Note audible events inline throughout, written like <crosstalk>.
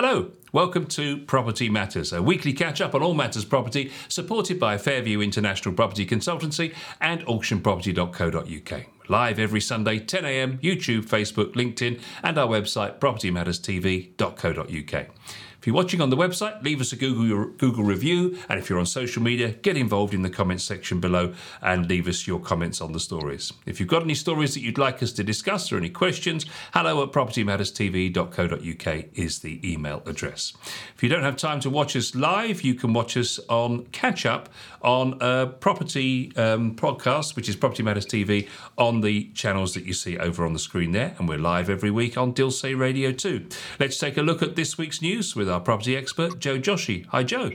Hello, welcome to Property Matters, a weekly catch up on all matters property, supported by Fairview International Property Consultancy and auctionproperty.co.uk. Live every Sunday, 10am, YouTube, Facebook, LinkedIn, and our website, propertymatterstv.co.uk. You're watching on the website, leave us a Google Google review, and if you're on social media, get involved in the comments section below and leave us your comments on the stories. If you've got any stories that you'd like us to discuss or any questions, hello at propertymatterstv.co.uk is the email address. If you don't have time to watch us live, you can watch us on catch up on a property um, podcast, which is Property Matters TV, on the channels that you see over on the screen there, and we're live every week on Dilsey Radio too. Let's take a look at this week's news with our property expert, Joe Joshi. Hi, Joe.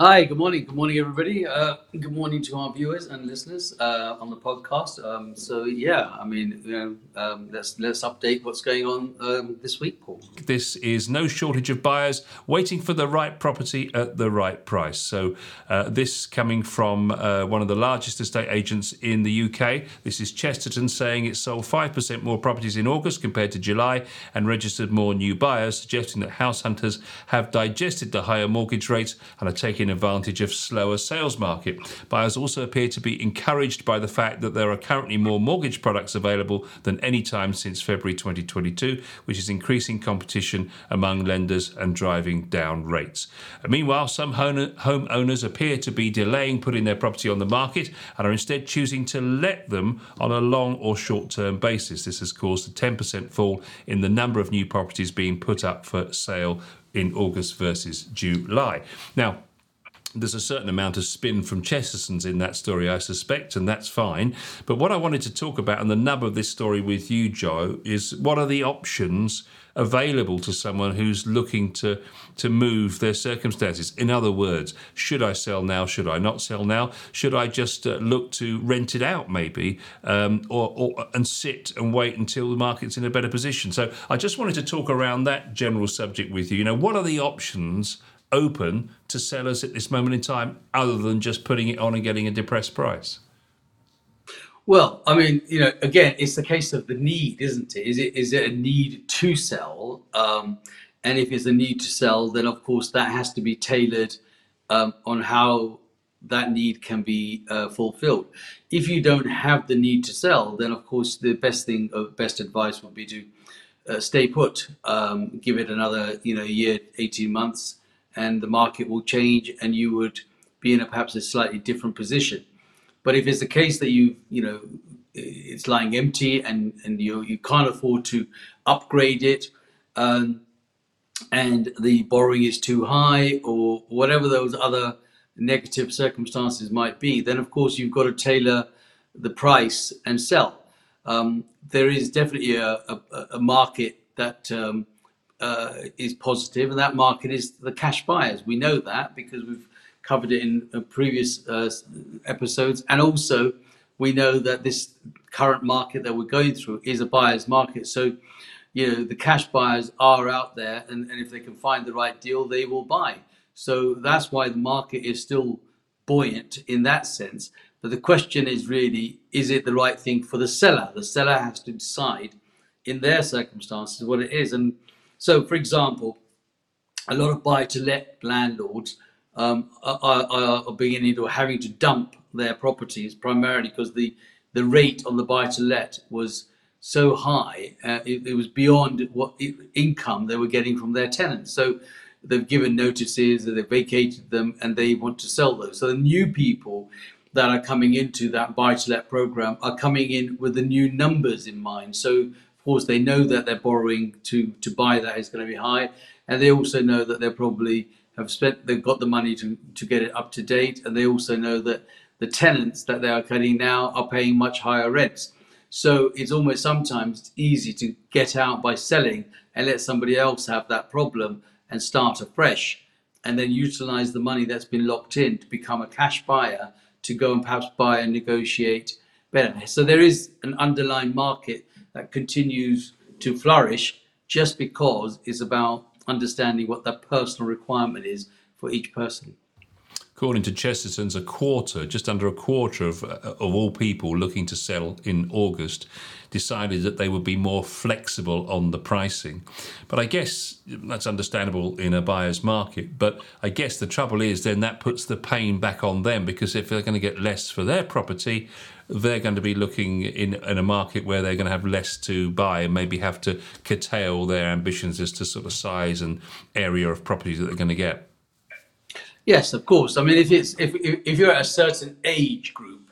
Hi, good morning. Good morning, everybody. Uh, good morning to our viewers and listeners uh, on the podcast. Um, so, yeah, I mean, you know, um, let's let's update what's going on um, this week, Paul. This is no shortage of buyers waiting for the right property at the right price. So, uh, this coming from uh, one of the largest estate agents in the UK. This is Chesterton saying it sold five percent more properties in August compared to July and registered more new buyers, suggesting that house hunters have digested the higher mortgage rates and are taking advantage of slower sales market. Buyers also appear to be encouraged by the fact that there are currently more mortgage products available than any time since February 2022, which is increasing competition among lenders and driving down rates. And meanwhile, some home owners appear to be delaying putting their property on the market and are instead choosing to let them on a long or short term basis. This has caused a 10% fall in the number of new properties being put up for sale in August versus July. Now, there's a certain amount of spin from Chesterton's in that story, I suspect, and that's fine. But what I wanted to talk about, and the nub of this story with you, Joe, is what are the options available to someone who's looking to to move their circumstances? In other words, should I sell now? Should I not sell now? Should I just uh, look to rent it out, maybe, um, or, or and sit and wait until the market's in a better position? So I just wanted to talk around that general subject with you. You know, what are the options? Open to sellers at this moment in time other than just putting it on and getting a depressed price? Well, I mean, you know, again, it's the case of the need, isn't it? Is it is it a need to sell? Um, and if it's a need to sell, then of course that has to be tailored um, on how that need can be uh, fulfilled. If you don't have the need to sell, then of course the best thing, uh, best advice would be to uh, stay put, um, give it another, you know, year, eighteen months, and the market will change and you would be in a perhaps a slightly different position. But if it's the case that you, you know, it's lying empty and, and you, you can't afford to upgrade it, um, and the borrowing is too high or whatever those other negative circumstances might be, then of course you've got to tailor the price and sell. Um, there is definitely a, a, a market that um, uh, is positive, and that market is the cash buyers. We know that because we've covered it in uh, previous uh, episodes, and also we know that this current market that we're going through is a buyer's market. So, you know, the cash buyers are out there, and, and if they can find the right deal, they will buy. So that's why the market is still buoyant in that sense. But the question is really, is it the right thing for the seller? The seller has to decide in their circumstances what it is. And so, for example, a lot of buy-to-let landlords um, are, are, beginning to having to dump their properties primarily because the the rate on the buy-to-let was so high, uh, it, it, was beyond what income they were getting from their tenants. So they've given notices, they've vacated them, and they want to sell those. So the new people that are coming into that buy-to-let program are coming in with the new numbers in mind. So course, they know that their borrowing to to buy that is going to be high, and they also know that they probably have spent they've got the money to to get it up to date, and they also know that the tenants that they are getting now are paying much higher rents. So it's almost sometimes easy to get out by selling and let somebody else have that problem and start afresh, and then utilize the money that's been locked in to become a cash buyer to go and perhaps buy and negotiate better. So there is an underlying market that continues to flourish just because it's about understanding what that personal requirement is for each person. according to Chesterton's, a quarter, just under a quarter of, uh, of all people looking to sell in August decided that they would be more flexible on the pricing. But I guess that's understandable in a buyer's market. But I guess the trouble is then that puts the pain back on them because if they're going to get less for their property, they're going to be looking in, in a market where they're going to have less to buy and maybe have to curtail their ambitions as to sort of size and area of properties that they're going to get. Yes, of course. I mean, if it's if if you're at a certain age group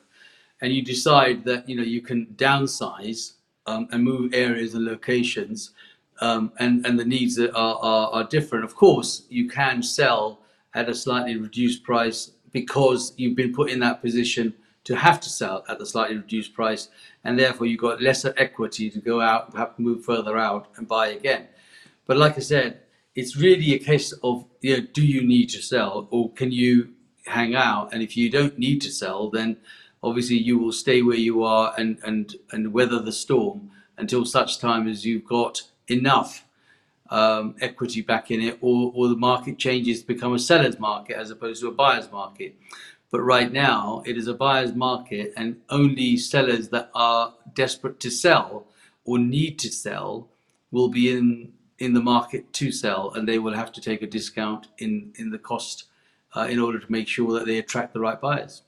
and you decide that you know you can downsize um, and move areas and locations, um, and and the needs are, are are different, of course you can sell at a slightly reduced price because you've been put in that position to have to sell at the slightly reduced price, and therefore you've got lesser equity to go out, have to move further out and buy again. But like I said, it's really a case of you know, do you need to sell or can you hang out? And if you don't need to sell, then obviously you will stay where you are and and and weather the storm until such time as you've got enough um, equity back in it, or or the market changes to become a seller's market as opposed to a buyer's market. But right now, it is a buyer's market, and only sellers that are desperate to sell or need to sell will be in in the market to sell, and they will have to take a discount in in the cost uh, in order to make sure that they attract the right buyers.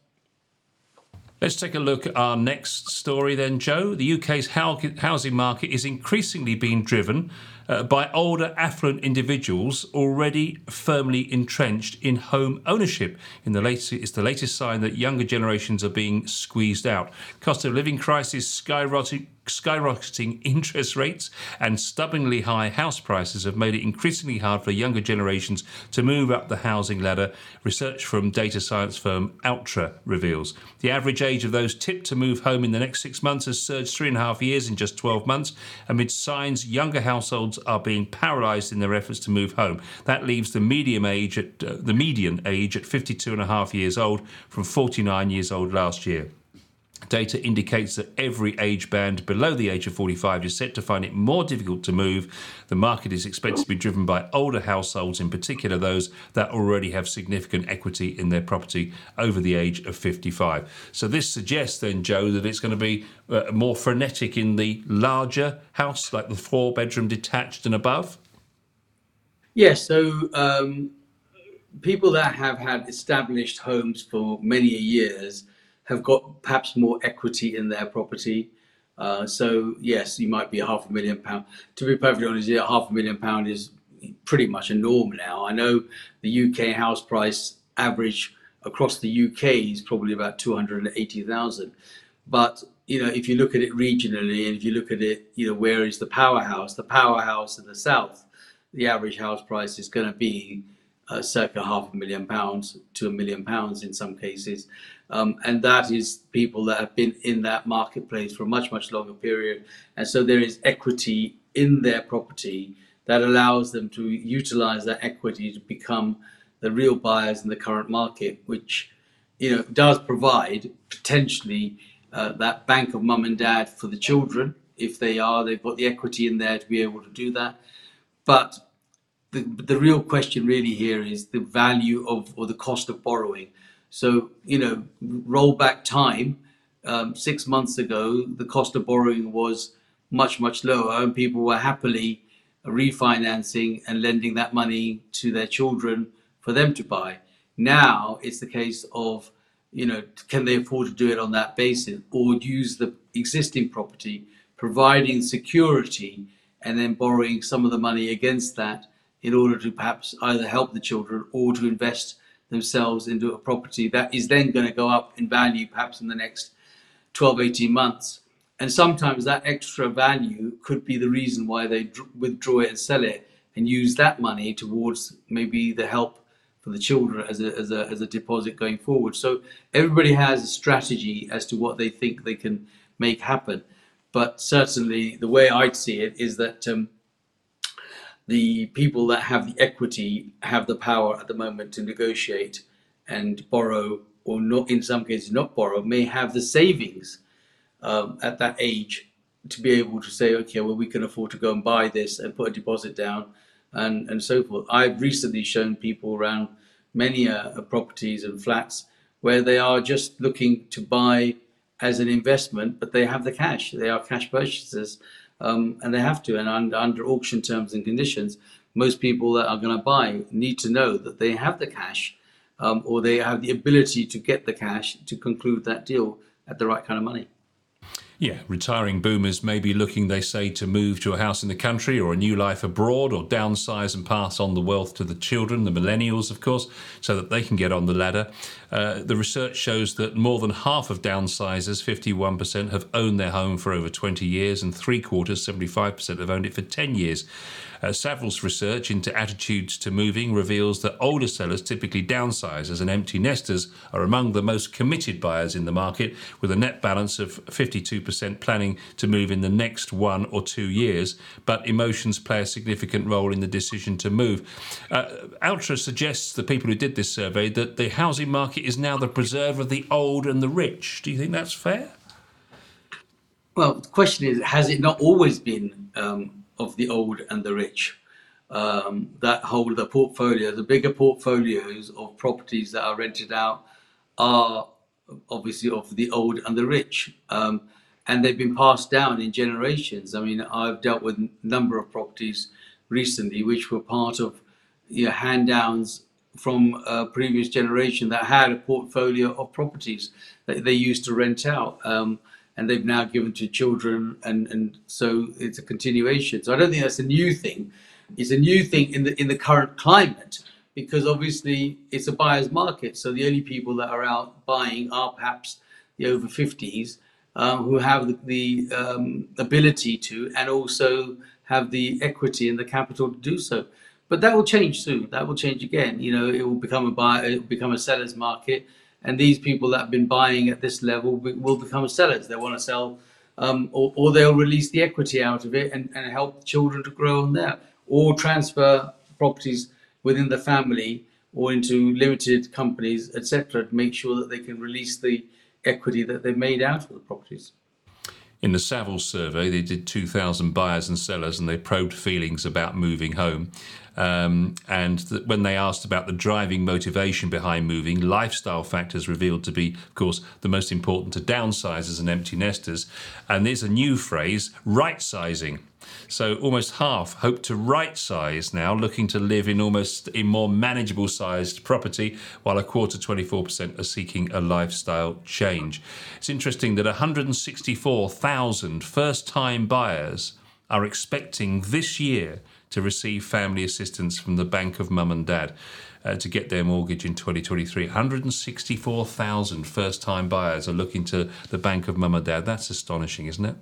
Let's take a look at our next story then, Joe. The UK's housing market is increasingly being driven uh, by older, affluent individuals already firmly entrenched in home ownership. In the latest, it's the latest sign that younger generations are being squeezed out. Cost of living crisis skyrocketing skyrocketing interest rates and stubbornly high house prices have made it increasingly hard for younger generations to move up the housing ladder, research from data science firm Outra reveals. The average age of those tipped to move home in the next six months has surged three and a half years in just 12 months, amid signs younger households are being paralysed in their efforts to move home. That leaves the medium age at uh, the median age at 52 and a half years old from 49 years old last year. Data indicates that every age band below the age of 45 is set to find it more difficult to move. The market is expected to be driven by older households, in particular those that already have significant equity in their property over the age of 55. So, this suggests then, Joe, that it's going to be uh, more frenetic in the larger house, like the four bedroom detached and above? Yes. so um, people that have had established homes for many years have got perhaps more equity in their property. Uh, so yes, you might be a half a million pound. To be perfectly honest, yeah, half a million pound is pretty much a norm now. I know the UK house price average across the UK is probably about two hundred and eighty thousand, but you know if you look at it regionally and if you look at it, you know where is the powerhouse? The powerhouse in the south, the average house price is going to be uh, circa half a million pounds to a million pounds in some cases. Um, and that is people that have been in that marketplace for a much, much longer period. And so there is equity in their property that allows them to utilize that equity to become the real buyers in the current market, which you know does provide potentially uh, that bank of mum and dad for the children. If they are they've got the equity in there to be able to do that. But the, the real question really here is the value of or the cost of borrowing so, you know, roll back time, um, six months ago, the cost of borrowing was much, much lower, and people were happily refinancing and lending that money to their children for them to buy. Now it's the case of, you know, can they afford to do it on that basis or use the existing property, providing security, and then borrowing some of the money against that in order to perhaps either help the children or to invest themselves into a property that is then going to go up in value perhaps in the next 12, 18 months. And sometimes that extra value could be the reason why they withdraw it and sell it and use that money towards maybe the help for the children as a, as a, as a deposit going forward. So everybody has a strategy as to what they think they can make happen. But certainly, the way I'd see it is that um, the people that have the equity have the power at the moment to negotiate and borrow, or not in some cases not borrow, may have the savings um, at that age to be able to say, okay, well, we can afford to go and buy this and put a deposit down and, and so forth. I've recently shown people around many uh, properties and flats where they are just looking to buy as an investment, but they have the cash. They are cash purchasers, um, and they have to. And under, under auction terms and conditions, most people that are going to buy need to know that they have the cash um, or they have the ability to get the cash to conclude that deal at the right kind of money. Yeah, retiring boomers may be looking, they say, to move to a house in the country or a new life abroad or downsize and pass on the wealth to the children, the millennials, of course, so that they can get on the ladder. Uh, the research shows that more than half of downsizers, 51%, have owned their home for over 20 years, and three quarters, 75%, have owned it for 10 years. Uh, research into attitudes to moving reveals that older sellers typically downsizers and empty nesters are among the most committed buyers in the market, with a net balance of 52% planning to move in the next one or two years. But emotions play a significant role in the decision to move. Uh, Outra suggests, the people who did this survey, that the housing market is now the preserver of the old and the rich. Do you think that's fair? Well, the question is, has it not always been um, of the old and the rich. Um, that hold the portfolio, the bigger portfolios of properties that are rented out are obviously of the old and the rich. Um, and they've been passed down in generations. I mean, I've dealt with a number of properties recently which were part of you know, hand downs from a previous generation that had a portfolio of properties that they used to rent out. Um, and they've now given to children, and and so it's a continuation. So I don't think that's a new thing. It's a new thing in the in the current climate because obviously it's a buyer's market. So the only people that are out buying are perhaps the over 50s um, who have the, the um, ability to and also have the equity and the capital to do so. But that will change soon. That will change again. You know, it will become a buyer, it will become a seller's market and these people that have been buying at this level will become sellers. They want to sell, um, or, or, they'll release the equity out of it and, and help children to grow on that, or transfer properties within the family or into limited companies, etc., to make sure that they can release the equity that they've made out of the properties. In the Savills survey, they did 2,000 buyers and sellers and they probed feelings about moving home. Um, and th- when they asked about the driving motivation behind moving, lifestyle factors revealed to be, of course, the most important to downsizers and empty nesters. And there's a new phrase, right sizing. So almost half hope to right size now, looking to live in almost a more manageable sized property, while a quarter, 24%, are seeking a lifestyle change. It's interesting that 164,000 first time buyers are expecting this year to receive family assistance from the Bank of Mum and Dad. Uh, to get their mortgage in 2023. 164,000 first time buyers are looking to the Bank of Mum and Dad. That's astonishing, isn't it?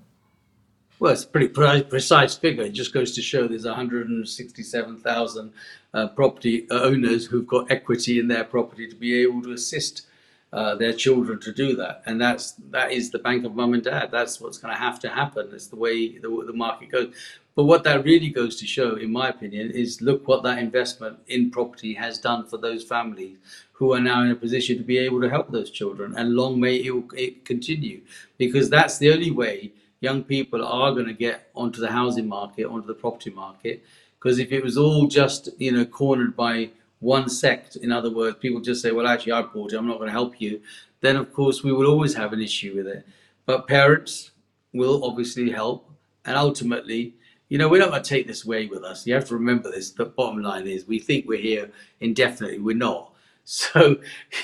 Well, it's a pretty pre- precise figure. It just goes to show there's 167,000 uh, property owners who've got equity in their property to be able to assist uh, their children to do that, and that's that is the bank of mum and dad. That's what's going to have to happen. It's the way the, the market goes. But what that really goes to show, in my opinion, is look what that investment in property has done for those families who are now in a position to be able to help those children, and long may it, it continue, because that's the only way young people are going to get onto the housing market, onto the property market. Because if it was all just, you know, cornered by one sect, in other words, people just say, well, actually, I bought it, I'm not going to help you, then of course we will always have an issue with it. But parents will obviously help. And ultimately, you know, we're not going to take this away with us. You have to remember this. The bottom line is we think we're here indefinitely. We're not. <laughs> So,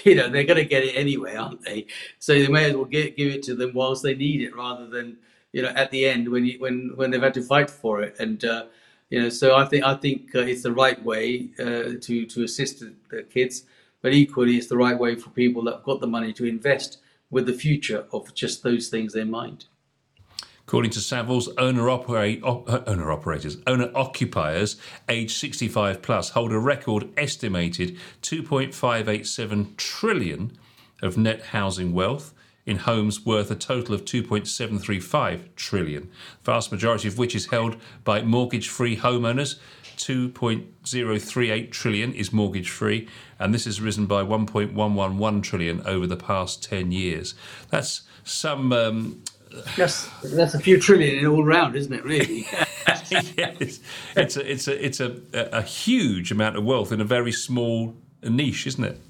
you know, they're going to get it anyway, aren't they? So they may as well give it to them whilst they need it rather than you know at the end when you, when when they've had to fight for it and uh, you know so I think I think uh, it's the right way uh, to to assist the kids but equally it's the right way for people that've got the money to invest with the future of just those things in mind. According to Savills, owner, op, uh, owner operators, owner occupiers aged 65 plus hold a record estimated 2.587 trillion of net housing wealth in homes worth a total of 2.735 trillion, vast majority of which is held by mortgage-free homeowners. 2.038 trillion is mortgage free, and this has risen by 1.111 trillion over the past 10 years. That's some. Um, yes, that's a few trillion all round, isn't it? Really? <laughs> yes, it's a it's a it's a, a huge amount of wealth in a very small niche, isn't it?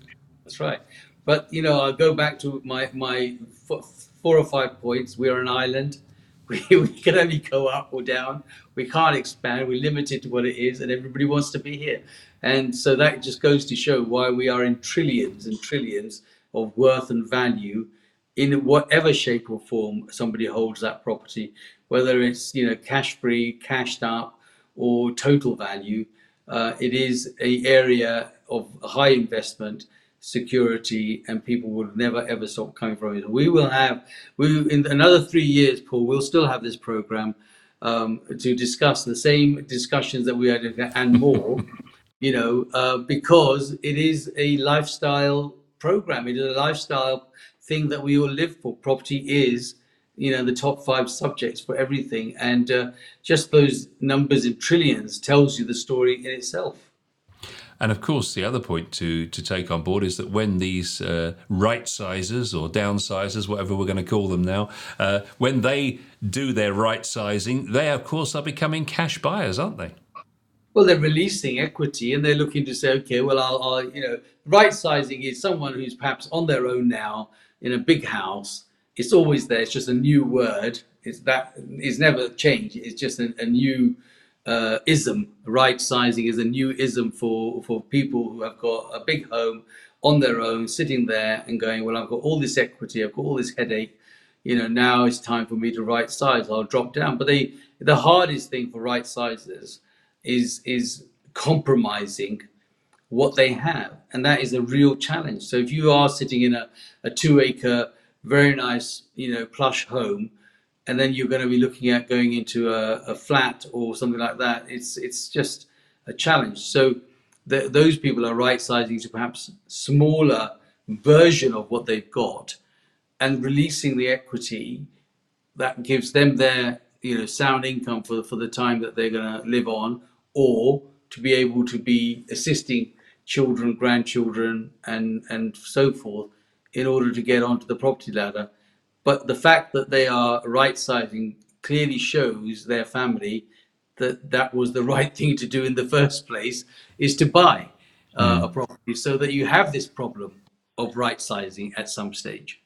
That's right. But you know, I'll go back to my my four or five points. We're an island. <laughs> We, we can only go up or down. We can't expand. We're limited to what it is, and everybody wants to be here. And so that just goes to show why we are in trillions and trillions of worth and value in whatever shape or form somebody holds that property, whether it's you know cash free, cashed up, or total value. Uh, it is a area of high investment security and people will never ever stop coming from it. We will have, we in another three years, Paul, we'll still have this program um, to discuss the same discussions that we had and more, <laughs> you know, uh, because it is a lifestyle program. It is a lifestyle thing that we all live for. Property is, you know, the top five subjects for everything. And uh, just those numbers in trillions tells you the story in itself. And of course, the other point to, to take on board is that when these uh, right sizes or downsizers, whatever we're going to call them now, uh, when they do their right sizing, they of course are becoming cash buyers, aren't they? Well, they're releasing equity and they're looking to say, okay, well, I'll, I'll you know, right sizing is someone who's perhaps on their own now in a big house. It's always there. It's just a new word. It's that is never changed. It's just a, a new uh, ism. Right sizing is a new ism for for people who have got a big home on their own, sitting there and going, well, I've got all this equity, I've got all this headache. You know, now it's time for me to right size. I'll drop down. But they, the hardest thing for right sizers is is compromising what they have, and that is a real challenge. So if you are sitting in a, a two acre, very nice, you know, plush home and then you're going to be looking at going into a, a flat or something like that. It's it's just a challenge. So the, those people are right sizing to perhaps smaller version of what they've got, and releasing the equity that gives them their you know sound income for for the time that they're going to live on, or to be able to be assisting children, grandchildren, and and so forth in order to get onto the property ladder but the fact that they are right sizing clearly shows their family that that was the <laughs> right thing to do in the first place is to buy uh, mm. a property so that you have this problem of right sizing at some stage.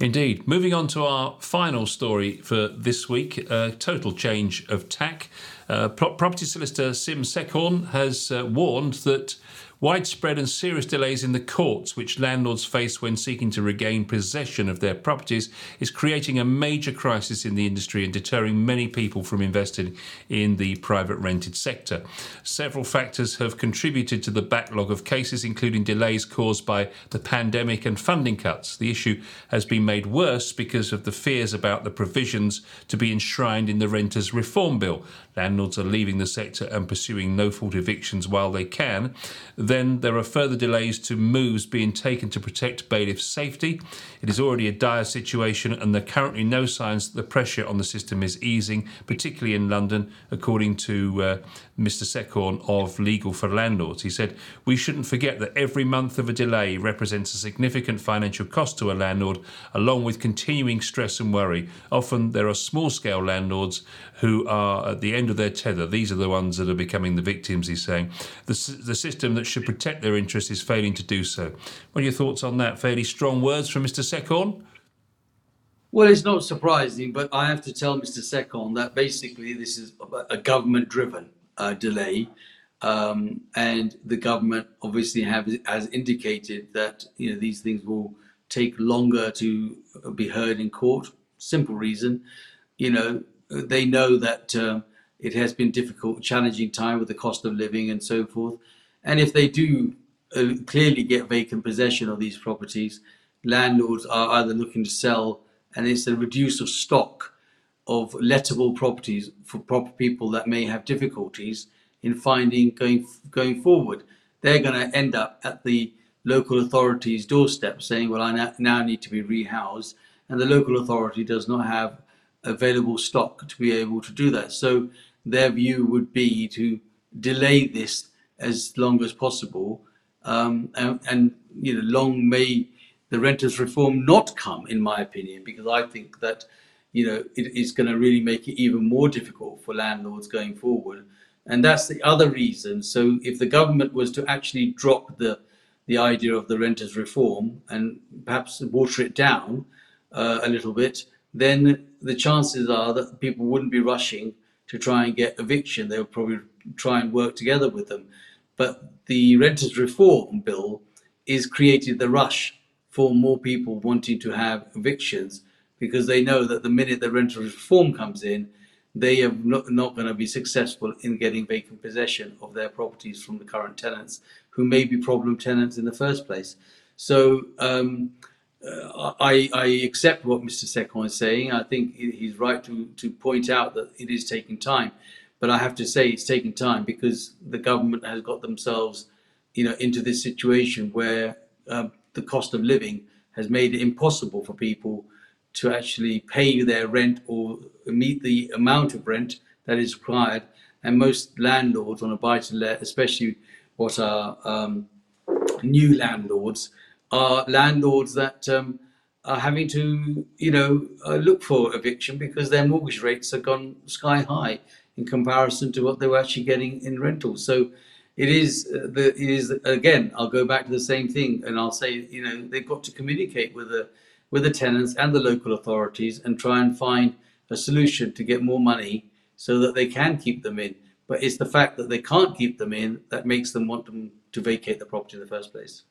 Indeed. Moving on to our final story for this week uh, total change of tack. Uh, pro- property solicitor Sim Sekhon has uh, warned that Widespread and serious delays in the courts, which landlords face when seeking to regain possession of their properties, is creating a major crisis in the industry and deterring many people from investing in the private rented sector. Several factors have contributed to the backlog of cases, including delays caused by the pandemic and funding cuts. The issue has been made worse because of the fears about the provisions to be enshrined in the Renters Reform Bill. Landlords are leaving the sector and pursuing no fault evictions while they can. Then there are further delays to moves being taken to protect bailiffs' safety. It is already a dire situation, and there are currently no signs that the pressure on the system is easing, particularly in London, according to uh, Mr. Sekhon of Legal for Landlords. He said, We shouldn't forget that every month of a delay represents a significant financial cost to a landlord, along with continuing stress and worry. Often there are small scale landlords who are at the end of their tether. These are the ones that are becoming the victims, he's saying. The, the system that should protect their interests is failing to do so. What are your thoughts on that? Fairly strong words from Mr. Sekhon? Well, it's not surprising, but I have to tell Mr. Sekhon that basically this is a government driven uh, delay. Um, and the government obviously have, has indicated that you know these things will take longer to be heard in court. Simple reason, you know, they know that uh, it has been difficult, challenging time with the cost of living and so forth. And if they do uh, clearly get vacant possession of these properties, landlords are either looking to sell, and it's a reduce of stock of lettable properties for proper people that may have difficulties in finding going going forward. They're going to end up at the local authority's doorstep saying, "Well, I now need to be rehoused," and the local authority does not have available stock to be able to do that. So their view would be to delay this as long as possible, um, and, and you know, long may the renters reform not come, in my opinion, because I think that you know, it is going to really make it even more difficult for landlords going forward And that's the other reason. So if the government was to actually drop the the idea of the renters reform and perhaps water it down uh, a little bit, then the chances are that people wouldn't be rushing to try and get eviction. They'll probably try and work together with them. But the renters reform bill is created the rush for more people wanting to have evictions because they know that the minute the renters reform comes in, they are not, not going to be successful in getting vacant possession of their properties from the current tenants who may be problem tenants in the first place. So um, I, I, accept what Mr. Sekhon is saying. I think he's right to, to point out that it is taking time. But I have to say it's taking time because the government has got themselves you know, into this situation where uh, the cost of living has made it impossible for people to actually pay their rent or meet the amount of rent that is required. And most landlords on a buy to let, especially what are um, new landlords, are landlords that um, are having to, you know, uh, look for eviction because their mortgage rates have gone sky high in comparison to what they were actually getting in rentals. So it is uh, the it is again. I'll go back to the same thing, and I'll say, you know, they've got to communicate with the with the tenants and the local authorities and try and find a solution to get more money so that they can keep them in. But it's the fact that they can't keep them in that makes them want them to vacate the property in the first place.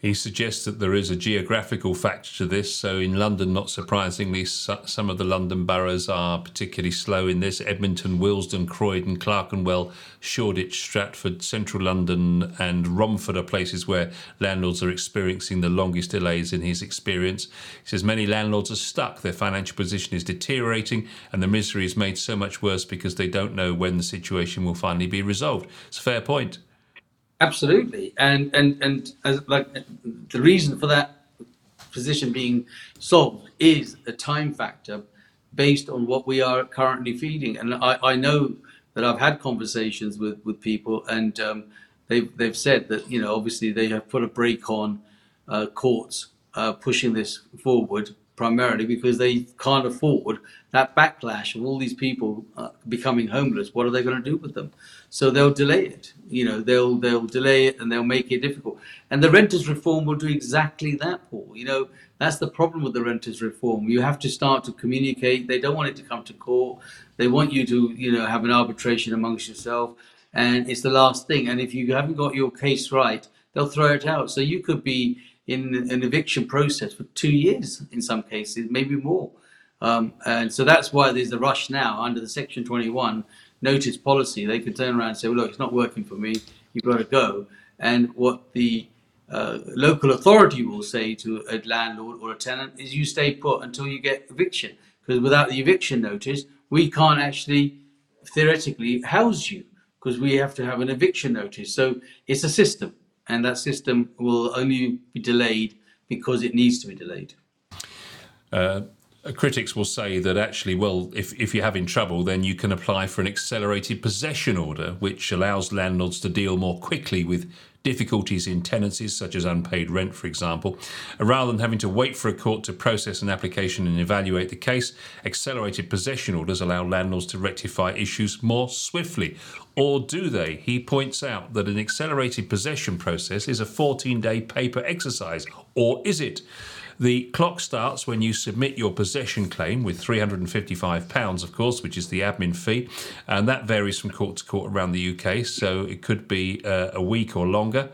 He suggests that there is a geographical factor to this. So, in London, not surprisingly, some of the London boroughs are particularly slow in this. Edmonton, Willesden, Croydon, Clerkenwell, Shoreditch, Stratford, Central London, and Romford are places where landlords are experiencing the longest delays in his experience. He says many landlords are stuck. Their financial position is deteriorating, and the misery is made so much worse because they don't know when the situation will finally be resolved. It's a fair point. Absolutely, and and and as like the reason for that position being solved is a time factor based on what we are currently feeding. And I, I know that I've had conversations with with people, and um, they've they've said that you know obviously they have put a brake on uh, courts uh, pushing this forward primarily because they can't afford that backlash of all these people uh, becoming homeless. What are they going to do with them? So they'll delay it. You know, they'll they'll delay it and they'll make it difficult. And the renters reform will do exactly that, Paul. You know, that's the problem with the renters reform. You have to start to communicate. They don't want it to come to court. They want you to, you know, have an arbitration amongst yourself. And it's the last thing. And if you haven't got your case right, they'll throw it out. So you could be in an eviction process for two years in some cases, maybe more. Um, and so that's why there's a rush now under the Section 21 notice policy. They can turn around and say, well, look, it's not working for me. You've got to go. And what the uh, local authority will say to a landlord or a tenant is you stay put until you get eviction. Because without the eviction notice, we can't actually theoretically house you because we have to have an eviction notice. So it's a system and that system will only be delayed because it needs to be delayed. Uh, critics will say that actually, well, if, if you're having trouble, then you can apply for an accelerated possession order, which allows landlords to deal more quickly with difficulties in tenancies, such as unpaid rent, for example. Rather than having to wait for a court to process an application and evaluate the case, accelerated possession orders allow landlords to rectify issues more swiftly. Or do they? He points out that an accelerated possession process is a 14 day paper exercise. Or is it? The clock starts when you submit your possession claim with £355, of course, which is the admin fee, and that varies from court to court around the UK, so it could be uh, a week or longer.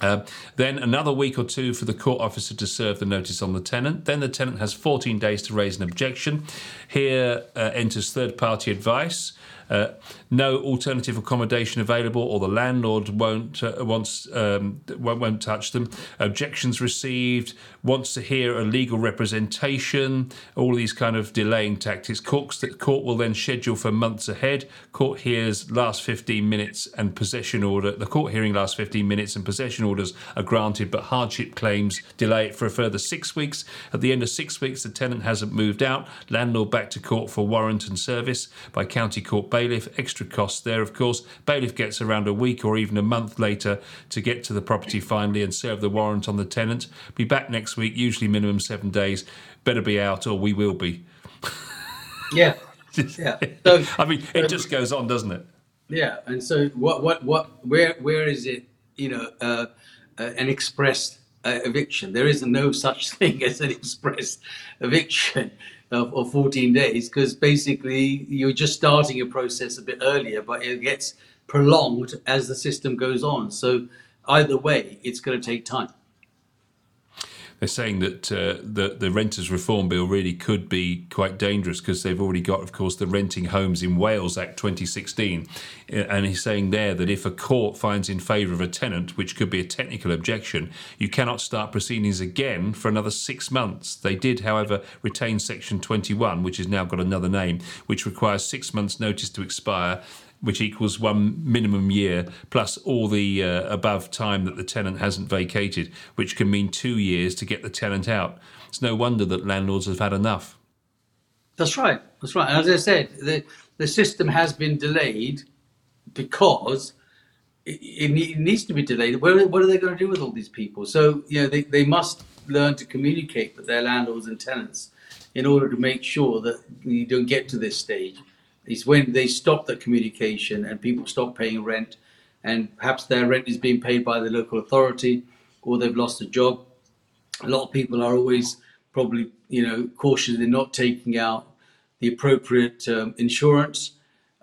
Uh, then another week or two for the court officer to serve the notice on the tenant. Then the tenant has 14 days to raise an objection. Here uh, enters third party advice. Uh, no alternative accommodation available, or the landlord won't uh, wants um, won't, won't touch them. Objections received. Wants to hear a legal representation. All these kind of delaying tactics. Courts that court will then schedule for months ahead. Court hears last 15 minutes and possession order. The court hearing lasts 15 minutes and possession orders are granted, but hardship claims delay it for a further six weeks. At the end of six weeks, the tenant hasn't moved out. Landlord back to court for warrant and service by county court bailiff. Extra costs there, of course. Bailiff gets around a week or even a month later to get to the property finally and serve the warrant on the tenant. Be back next week, usually minimum seven days. Better be out or we will be. <laughs> Yeah. <laughs> yeah. So, I mean, it just goes on, doesn't it? Yeah, and so what, what, what, where, where is it? You know, uh, uh, an express uh, eviction. There is no such <laughs> thing as an express eviction of 14 days because basically you're just starting a process a bit earlier, but it gets prolonged as the system goes on. So either way, it's going to take time they're saying that uh, the the renters reform bill really could be quite dangerous because they've already got, of course, the Renting Homes in Wales Act 2016, uh, and he's saying there that if a court finds in favour of a tenant, which could be a technical objection, you cannot start proceedings again for another six months. They did, however, retain Section 21, which has now got another name, which requires six months' notice to expire which equals one minimum year plus all the uh, above time that the tenant hasn't vacated, which can mean two years to get the tenant out. It's no wonder that landlords have had enough. That's right. That's right. And as I said, the, the system has been delayed because it, it needs to be delayed. What, are they going to do with all these people? So, you know, they, they must learn to communicate with their landlords and tenants in order to make sure that you don't get to this stage. It's when they stop that communication and people stop paying rent, and perhaps their rent is being paid by the local authority, or they've lost a job. A lot of people are always probably, you know, cautious in not taking out the appropriate um, insurance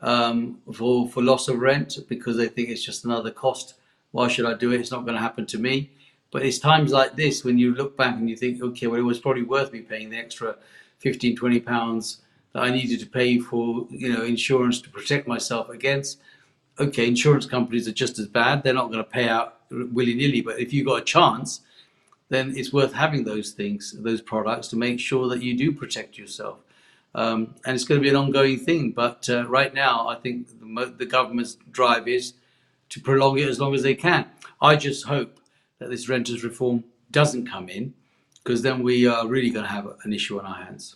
um, for for loss of rent because they think it's just another cost. Why should I do it? It's not going to happen to me. But it's times like this when you look back and you think, okay, well, it was probably worth me paying the extra 15, 20 pounds that I needed to pay for, you know, insurance to protect myself against. Okay, insurance companies are just as bad. They're not going to pay out willy nilly. But if you've got a chance, then it's worth having those things, those products, to make sure that you do protect yourself. Um, and it's going to be an ongoing thing. But uh, right now, I think the, the government's drive is to prolong it as long as they can. I just hope that this renters reform doesn't come in, because then we are really going to have an issue on our hands.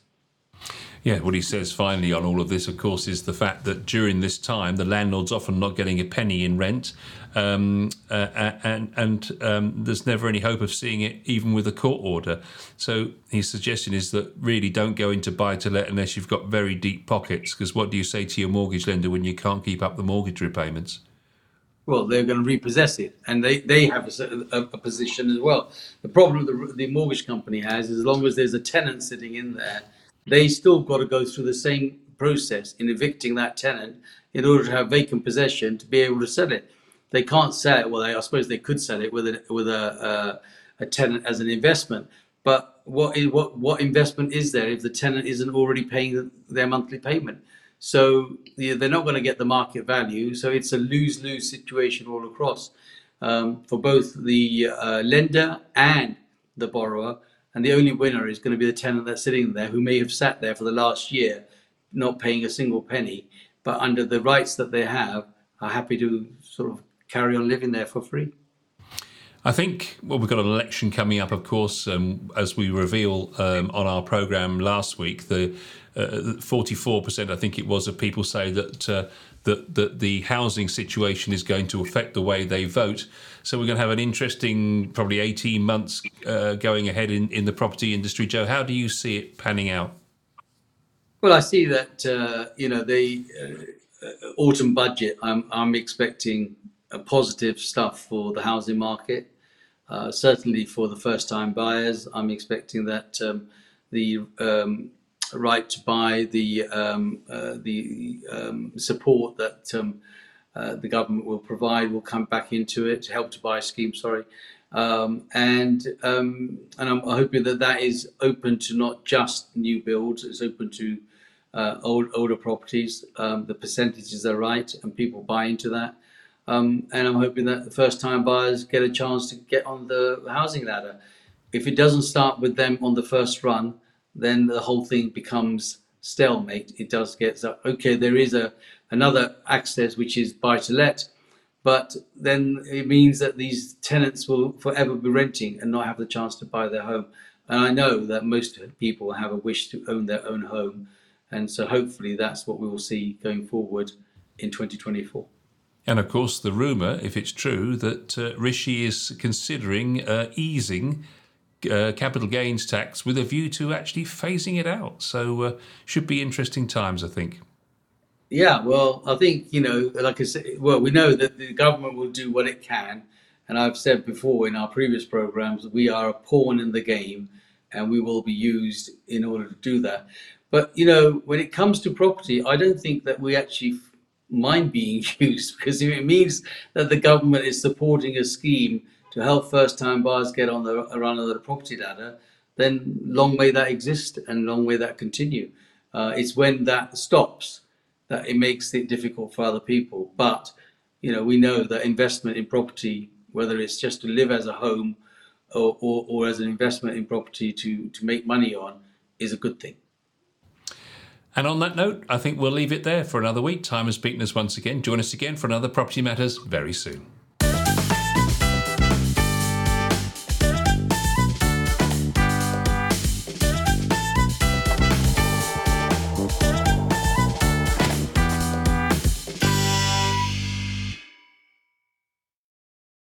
Yeah, what he says finally on all of this, of course, is the fact that during this time, the landlord's often not getting a penny in rent, um, uh, and and um, there's never any hope of seeing it even with a court order. So his suggestion is that really don't go into buy to let unless you've got very deep pockets, because what do you say to your mortgage lender when you can't keep up the mortgage repayments? well, they're going to repossess it, and they, they have a, a, a position as well. The problem the, the mortgage company has is as long as there's a tenant sitting in there, they still got to go through the same process in evicting that tenant in order to have vacant possession to be able to sell it. They can't sell it. Well, they, I suppose they could sell it with a with a, a, a tenant as an investment. But what is what what investment is there if the tenant isn't already paying their monthly payment? So they're not going to get the market value. So it's a lose lose situation all across um, for both the uh, lender and the borrower and the only winner is going to be the tenant that's sitting there who may have sat there for the last year not paying a single penny but under the rights that they have are happy to sort of carry on living there for free I think well, we've got an election coming up, of course, um, as we reveal um, on our program last week. The uh, forty-four percent, I think it was, of people say that uh, that that the housing situation is going to affect the way they vote. So we're going to have an interesting, probably eighteen months uh, going ahead in, in the property industry. Joe, how do you see it panning out? Well, I see that uh, you know the uh, autumn budget. I'm I'm expecting positive stuff for the housing market. Uh, certainly for the first-time buyers, I'm expecting that um, the um, right to buy, the um, uh, the um, support that um, uh, the government will provide will come back into it. To help to buy scheme, sorry, um, and um, and I'm hoping that that is open to not just new builds. It's open to uh, old older properties. Um, the percentages are right, and people buy into that. and I'm hoping that the first-time buyers get a chance to get on the housing ladder. If it doesn't start with them on the first run, then the whole thing becomes stalemate. It does get okay. There is a another access which is buy to let, but then it means that these tenants will forever be renting and not have the chance to buy their home. And I know that most people have a wish to own their own home, and so hopefully that's what we will see going forward in 2024. And of course, the rumour, if it's true, that uh, Rishi is considering uh, easing uh, capital gains tax with a view to actually phasing it out. So, uh, should be interesting times, I think. Yeah, well, I think, you know, like I said, well, we know that the government will do what it can. And I've said before in our previous programs, we are a pawn in the game and we will be used in order to do that. But, you know, when it comes to property, I don't think that we actually mind being <laughs> used because if it means that the government is supporting a scheme to help first time buyers get on the run of the property ladder, then long may that exist and long may that continue. Uh, it's when that stops that it makes it difficult for other people. But you know, we know that investment in property, whether it's just to live as a home or, or, or as an investment in property to, to make money on, is a good thing. And on that note, I think we'll leave it there for another week. Time has beaten us once again. Join us again for another Property Matters very soon.